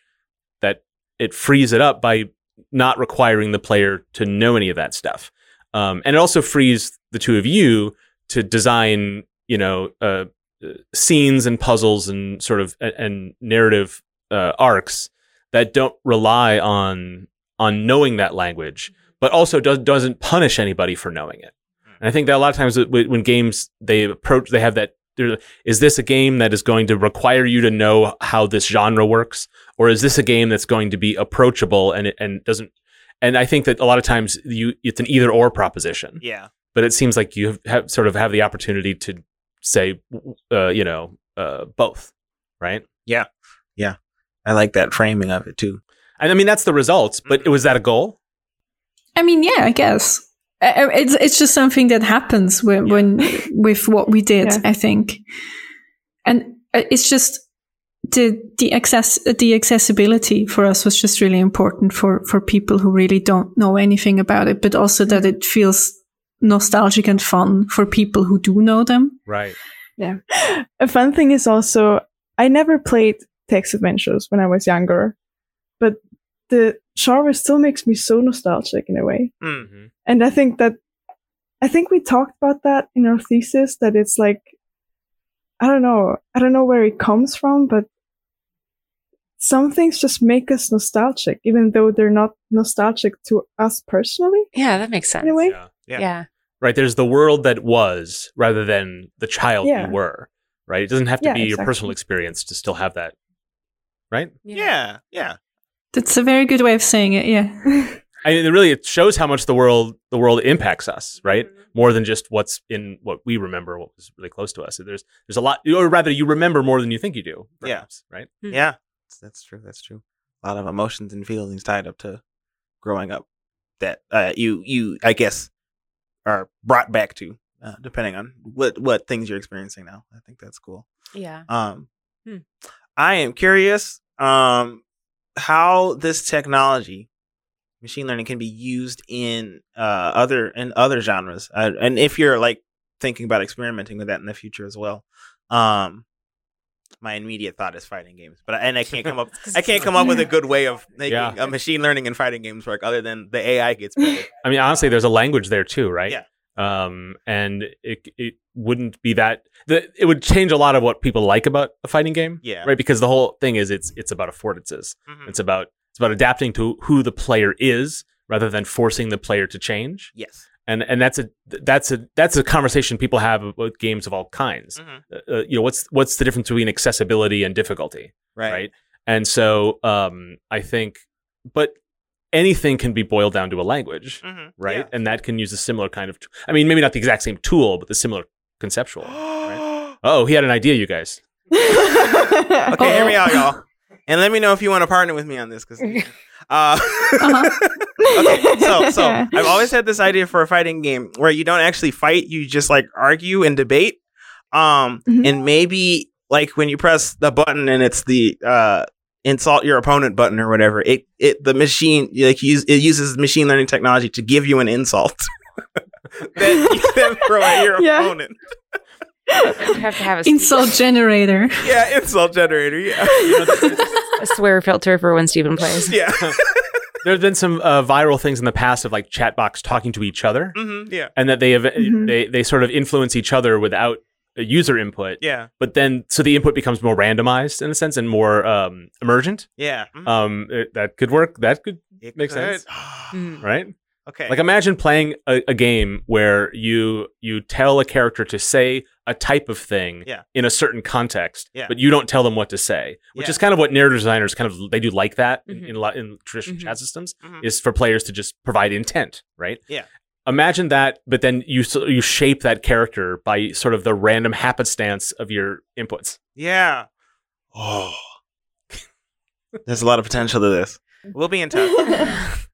that it frees it up by not requiring the player to know any of that stuff. Um, and it also frees the two of you to design, you know, uh, uh, scenes and puzzles and sort of and, narrative uh, arcs that don't rely on on knowing that language, but also does, doesn't punish anybody for knowing it. And I think that a lot of times when games they approach, they have that. Is this a game that is going to require you to know how this genre works, or is this a game that's going to be approachable and it, and doesn't? And I think that a lot of times you it's an either or proposition Yeah. but it seems like you have, have sort of have the opportunity to say, uh, you know, uh, both, right? Yeah, yeah. I like that framing of it too. And I mean, that's the results. But was that a goal? I mean, yeah, I guess Uh, it's it's just something that happens when, when with what we did. Yeah. I think, and uh, it's just the the access the accessibility for us was just really important for for people who really don't know anything about it, but also that it feels nostalgic and fun for people who do know them. Right. Yeah. A fun thing is also I never played text adventures when I was younger, but the genre still makes me so nostalgic in a way. Mm. hmm And I think that I think we talked about that in our thesis that it's like I don't know, I don't know where it comes from, but some things just make us nostalgic, even though they're not nostalgic to us personally. Yeah, that makes sense. In a way? Yeah. Yeah. Yeah. Right. There's the world that was rather than the child Yeah. you were. Right. It doesn't have to Yeah, be your personal experience to still have that. Right. Yeah. Yeah. That's a very good way of saying it. Yeah. *laughs* I mean, it really it shows how much the world the world impacts us, right? More than just what's in what we remember, what was really close to us. There's there's a lot, or rather, you remember more than you think you do. Yeah. Perhaps, right. Hmm. Yeah. That's true. That's true. A lot of emotions and feelings tied up to growing up that uh, you you I guess are brought back to uh, depending on what what things you're experiencing now. I think that's cool. Yeah. Um, Hmm. I am curious um, how this technology, machine learning, can be used in uh, other in other genres, uh, and if you're like thinking about experimenting with that in the future as well. Um, my immediate thought is fighting games, but and I can't come up. I can't come up with a good way of *laughs* making Yeah. a machine learning and fighting games work other than the AI gets better. I mean, honestly, there's a language there too, right? Yeah. Um, and it it wouldn't be that the, it would change a lot of what people like about a fighting game, Yeah. right? Because the whole thing is it's it's about affordances. Mhm. It's about it's about adapting to who the player is rather than forcing the player to change. Yes. And and that's a that's a that's a conversation people have about games of all kinds. Mhm. Uh, you know, what's what's the difference between accessibility and difficulty? Right. right? And so um, I think, but anything can be boiled down to a language, Mhm. right? Yeah. And that can use a similar kind of. I mean, maybe not the exact same tool, but the similar conceptual. *gasps* right? Oh, he had an idea, you guys. *laughs* Okay, hear me out, y'all, *laughs* and let me know if you want to partner with me on this. Because, *laughs* uh, okay, so so I've always had this idea for a fighting game where you don't actually fight, you just like argue and debate. Um, Mhm. and maybe like when you press the button and it's the uh insult your opponent button or whatever, it it the machine like use it uses machine learning technology to give you an insult. *laughs* that you *laughs* then throw at your Yeah. opponent. You have to have a, Insult generator. Yeah, insult generator. Yeah, *laughs* a swear filter for when Stephen plays. yeah, There have been some uh, viral things in the past of like chatbots talking to each other, hmm yeah, and that they have Mhm. they they sort of influence each other without a user input. yeah, But then, so the input becomes more randomized in a sense and more um, emergent. yeah. Mhm. Um, it- that could work. That could It makes could. sense. *gasps* Mm. right. okay. Like imagine playing a, a game where you you tell a character to say a type of thing Yeah. in a certain context, Yeah. but you don't tell them what to say, which Yeah. is kind of what narrative designers kind of they do like that in, Mhm. in a lot in traditional Mhm. chat systems Mhm. is for players to just provide intent, right? Yeah. Imagine that, but then you you shape that character by sort of the random happenstance of your inputs. Yeah. Oh. There's a lot of potential to this. We'll be in touch.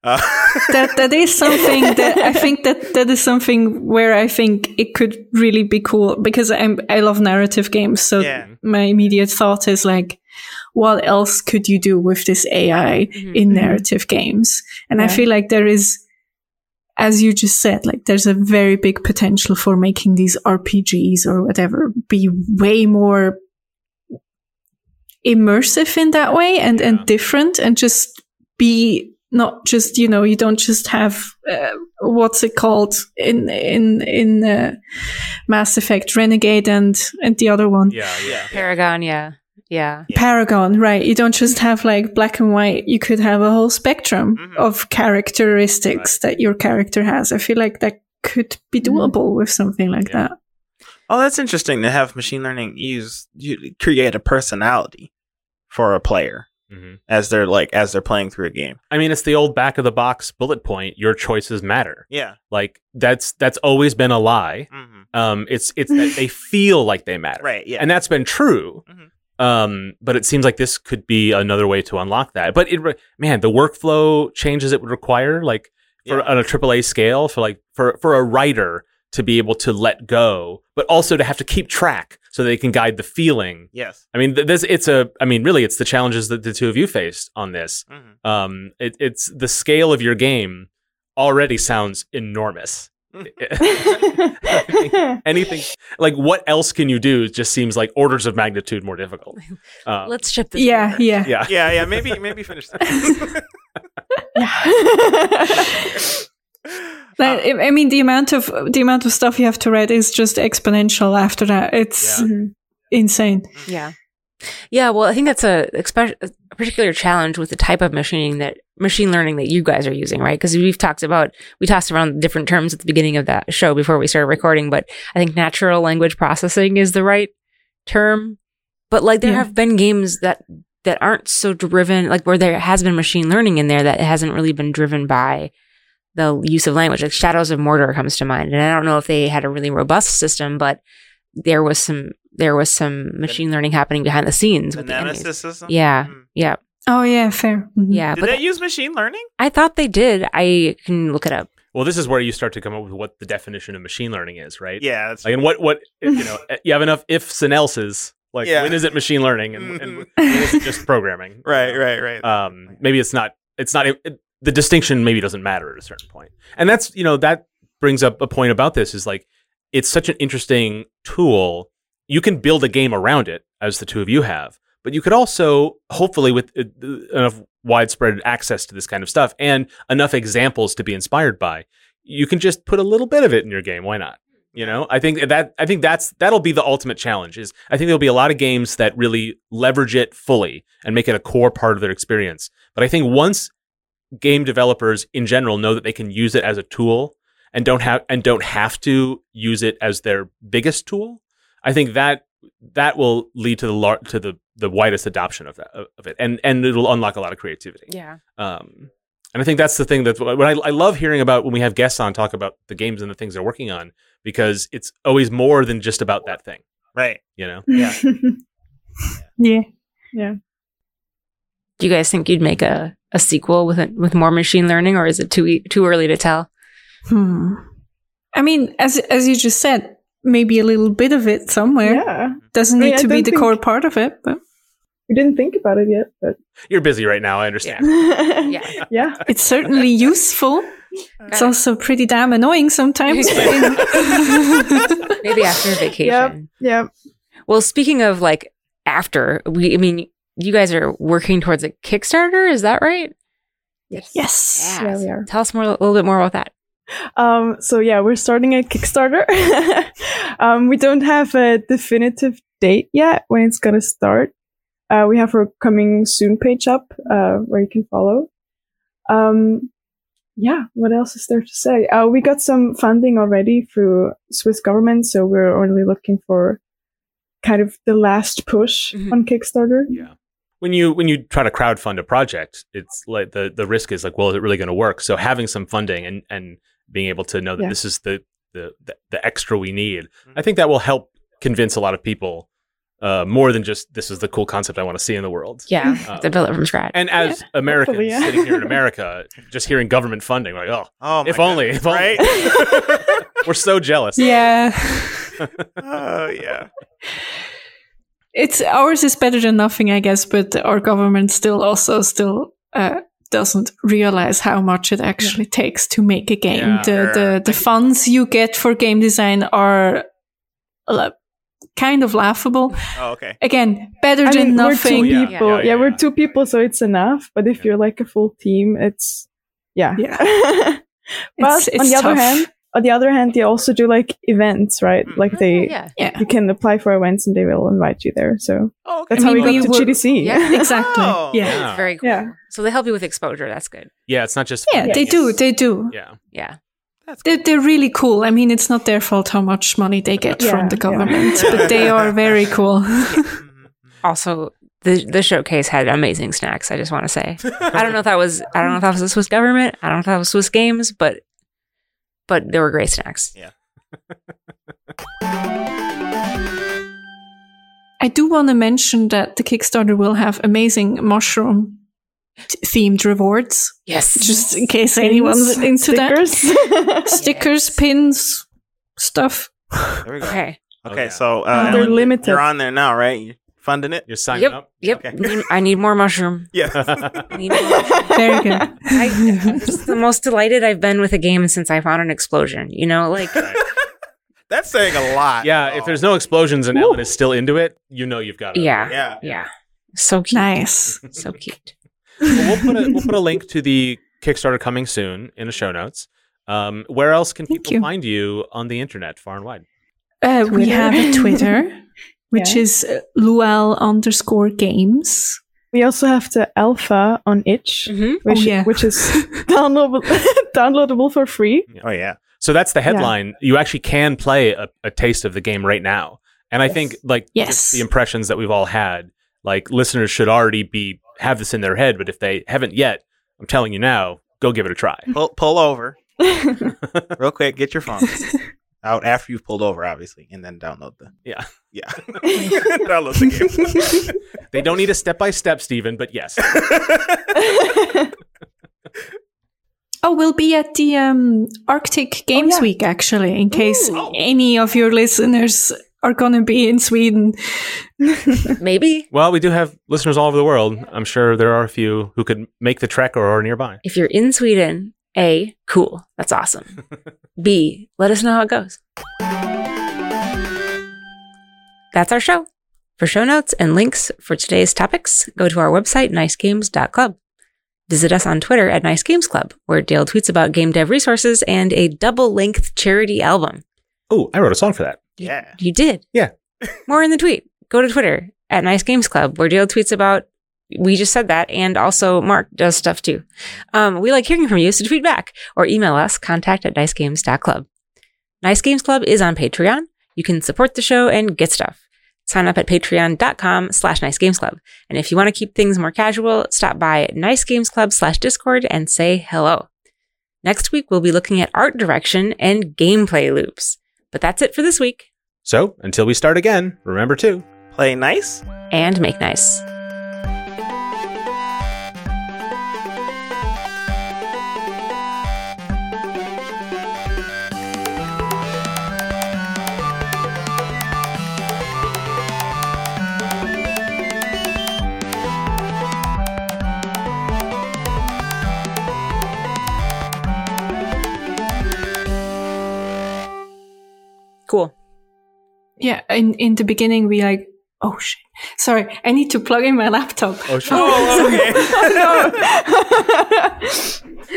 Uh, *laughs* that that is something that I think that that is something where I think it could really be cool because I'm I love narrative games. So Yeah. my immediate thought is like, what else could you do with this AI Mhm. in Mhm. narrative games? And I feel like there is, as you just said, like there's a very big potential for making these RPGs or whatever be way more immersive in that way and Yeah. and different and just be not just you know you don't just have uh, what's it called in in in uh, Mass Effect Renegade and and the other one Yeah, yeah. Paragon, yeah. Yeah. Yeah. Paragon right you don't just have like black and white you could have a whole spectrum Mhm. of characteristics that your character has I feel like that could be Mhm. doable with something like Yeah. that oh, that's interesting to have machine learning use you create a personality for a player Mhm. as they're like as they're playing through a game. I mean, it's the old back of the box bullet point. Your choices matter. Yeah. Like that's that's always been a lie. hmm Um, it's it's that they feel like they matter, Right. Yeah. and that's been true. Mhm. Um, but it seems like this could be another way to unlock that. But it, re- man, the workflow changes it would require, like for Yeah. on a AAA scale, for like for for a writer to be able to let go, but also to have to keep track so they can guide the feeling. yes. I mean, th- this it's a. I mean, really, it's the challenges that the two of you faced on this. hmm Um, it, it's the scale of your game already sounds enormous. *laughs* Anything like what else can you do just seems like orders of magnitude more difficult. Uh, *laughs* Let's ship this. yeah over. yeah yeah, Yeah. Yeah. Maybe. Maybe finish that. *laughs* Like, I I mean, the amount of the amount of stuff you have to read is just exponential. After that, it's Yeah. Insane. Yeah. Yeah, well, I think that's a, a particular challenge with the type of machining that machine learning that you guys are using, right? Because we've talked about we tossed around different terms at the beginning of that show before we started recording, but I think natural language processing is the right term. But like there Yeah. have been games that that aren't so driven, like where there has been machine learning in there that hasn't really been driven by the use of language. Like Shadows of Mordor comes to mind, and I don't know if they had a really robust system, but there was some there was some machine learning happening behind the scenes with the enemies. Nemesis system. Yeah, Mm. yeah, Oh yeah, fair. Mhm. yeah. Did but they use machine learning? I thought they did. I can look it up. Well, this is where you start to come up with what the definition of machine learning is, right? Yeah. That's Like, and what what you *laughs* know, you have enough ifs and elses. Like, Yeah. when is it machine learning, and, and Mhm. when is it just programming? *laughs* right. Right. Right. um, maybe it's not it's not it, the distinction maybe doesn't matter at a certain point. point and that's you know that brings up a point about this is like it's such an interesting tool. You can build a game around it, as the two of you have, but you could also, hopefully, with uh, enough widespread access to this kind of stuff and enough examples to be inspired by, you can just put a little bit of it in your game. Why not? You know, I think that I think that's that'll be the ultimate challenge. Is I think there'll be a lot of games that really leverage it fully and make it a core part of their experience. But I think once game developers in general know that they can use it as a tool and don't have and don't have to use it as their biggest tool, I think that that will lead to the lar- to the the widest adoption of that of it, and and it'll unlock a lot of creativity. Yeah. Um, and I think that's the thing that what I, I love hearing about when we have guests on talk about the games and the things they're working on because it's always more than just about that thing. Right. You know. Yeah. *laughs* yeah. Yeah. Do you guys think you'd make a, a sequel with it with more machine learning, or is it too e- too early to tell? Hmm. I mean, as as you just said, maybe a little bit of it somewhere. Yeah. Doesn't I mean, need to be the think- core part of it, but We didn't think about it yet, but You're busy right now. I understand. Yeah. *laughs* yeah. it's certainly *laughs* useful. It's also pretty damn annoying sometimes. but, you *laughs* know. Maybe after vacation. Yeah. Well, speaking of like after, we I mean, you guys are working towards a Kickstarter, is that right? Yes. yes. Yeah, we are. Tell us more a little bit more about that. Um, so yeah, we're starting a Kickstarter. *laughs* um, we don't have a definitive date yet when it's gonna start. Uh, we have our coming soon page up, uh, where you can follow. Um, yeah, what else is there to say? Uh, we got some funding already through Swiss government, so we're only looking for kind of the last push Mhm. on Kickstarter. Yeah. When you when you try to crowdfund a project, it's like the the risk is like, well, is it really going to work? So having some funding and and being able to know that Yeah. this is the, the the the extra we need, I think that will help convince a lot of people uh, more than just this is the cool concept I want to see in the world. Yeah. Uh, to build it from scratch. And as *laughs* Americans hopefully, yeah. sitting here in *laughs* America, just hearing government funding, like, oh, Oh, if only, goodness, if only. right? *laughs* we're so jealous. Yeah. oh yeah. It's ours is better than nothing, I guess, but our government still also still uh, doesn't realize how much it actually takes to make a game. Yeah. the, Sure. the the funds you get for game design are uh, kind of laughable. Oh okay. Again, better I than mean, we're nothing. two Yeah. people. Yeah, Yeah, yeah, we're two people, so it's enough. But if Yeah. you're like a full team, it's yeah. Yeah. *laughs* but It's- it's on the other hand, on the other hand, they also do like events, right? Mm. Like they, yeah. Yeah. you can apply for events and they will invite you there. So Oh, okay. that's I how we mean, got we to were- GDC. Yeah. Exactly. Oh. Yeah. Yeah. It's very cool. Yeah. So they help you with exposure. That's good. Yeah, it's not just Yeah, funding, they do. They do. Yeah. Yeah. That's They're, they're really cool. I mean, it's not their fault how much money they get Yeah, from the yeah. government, but they *laughs* are very cool. *laughs* *laughs* Mhm. Also, the the showcase had amazing snacks. I just want to say. I don't know if that was I don't know if that was the Swiss government. I don't know if that was Swiss Games, but but there were great snacks. Yeah. I do want to mention that the Kickstarter will have amazing mushroom t- themed rewards, Yes. just in case anyone's into that. stickers. *laughs* Stickers, pins, stuff. There we go. okay. Okay, Okay. so uh, They're Ellen, limited. You're on there now, right? You funding it? You're signing Yep. up. Yep. Okay. Need- I need more mushroom. *laughs* Yeah. I *laughs* need more mushroom. Very good. I, it's the most delighted I've been with a game since I found an explosion. You know, like *laughs* That's saying a lot. Yeah, if there's no explosions and Ellen is still into it, you know you've got it. yeah, Yeah. yeah, so cute, Nice. so cute. Well, we'll put a we'll put a link to the Kickstarter coming soon in the show notes. Um, where else can Thank people you. find you on the internet, far and wide? Uh, we have a Twitter, which Yeah. is uh, lual underscore games. we also have the alpha on itch, hmm which, Oh, yeah. which is *laughs* downloadable, *laughs* downloadable for free. Oh yeah. So that's the headline. You actually can play a, a taste of the game right now, and I think like Yes. the impressions that we've all had, like listeners should already be have this in their head. But if they haven't yet, I'm telling you now, go give it a try. Pull pull over *laughs* real quick. Get your phone out after you've pulled over, obviously, and then download the Yeah, yeah. *laughs* *laughs* download the game. *laughs* they don't need a step by step, Stephen. But yes, Oh, we'll be at the um, Arctic Games yeah. Week actually, in case Ooh. any of your listeners are going to be in Sweden. Maybe well, we do have listeners all over the world. I'm sure there are a few who could make the trek or are nearby. if you're in Sweden, a cool, that's awesome. *laughs* B, let us know how it goes. That's our show. For show notes and links for today's topics, go to our website, nicegames.club. Visit us on Twitter at Nice Games Club, where Dale tweets about game dev resources and a double length charity album. Oh, I wrote a song for that. Yeah. You did. Yeah. More in the tweet. Go to Twitter at Nice Games Club, where Dale tweets about we just said that, and also Mark does stuff too. Um, we like hearing from you, so tweet back or email us contact at nicegames.club. Nice Games Club is on Patreon. You can support the show and get stuff. Sign up at patreon.com slash nicegamesclub. And if you want to keep things more casual, stop by nicegamesclub slash discord and say hello. Next week, we'll be looking at art direction and gameplay loops. But that's it for this week. So until we start again, remember to Play nice. And make nice. Yeah, in, in the beginning, we like, oh shit. Sorry, I need to plug in my laptop. Oh, sure. *laughs* Oh, oh, okay. oh, no.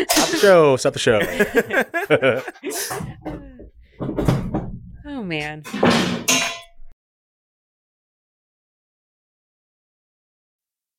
Stop the show. Stop the show. *laughs* Oh, man.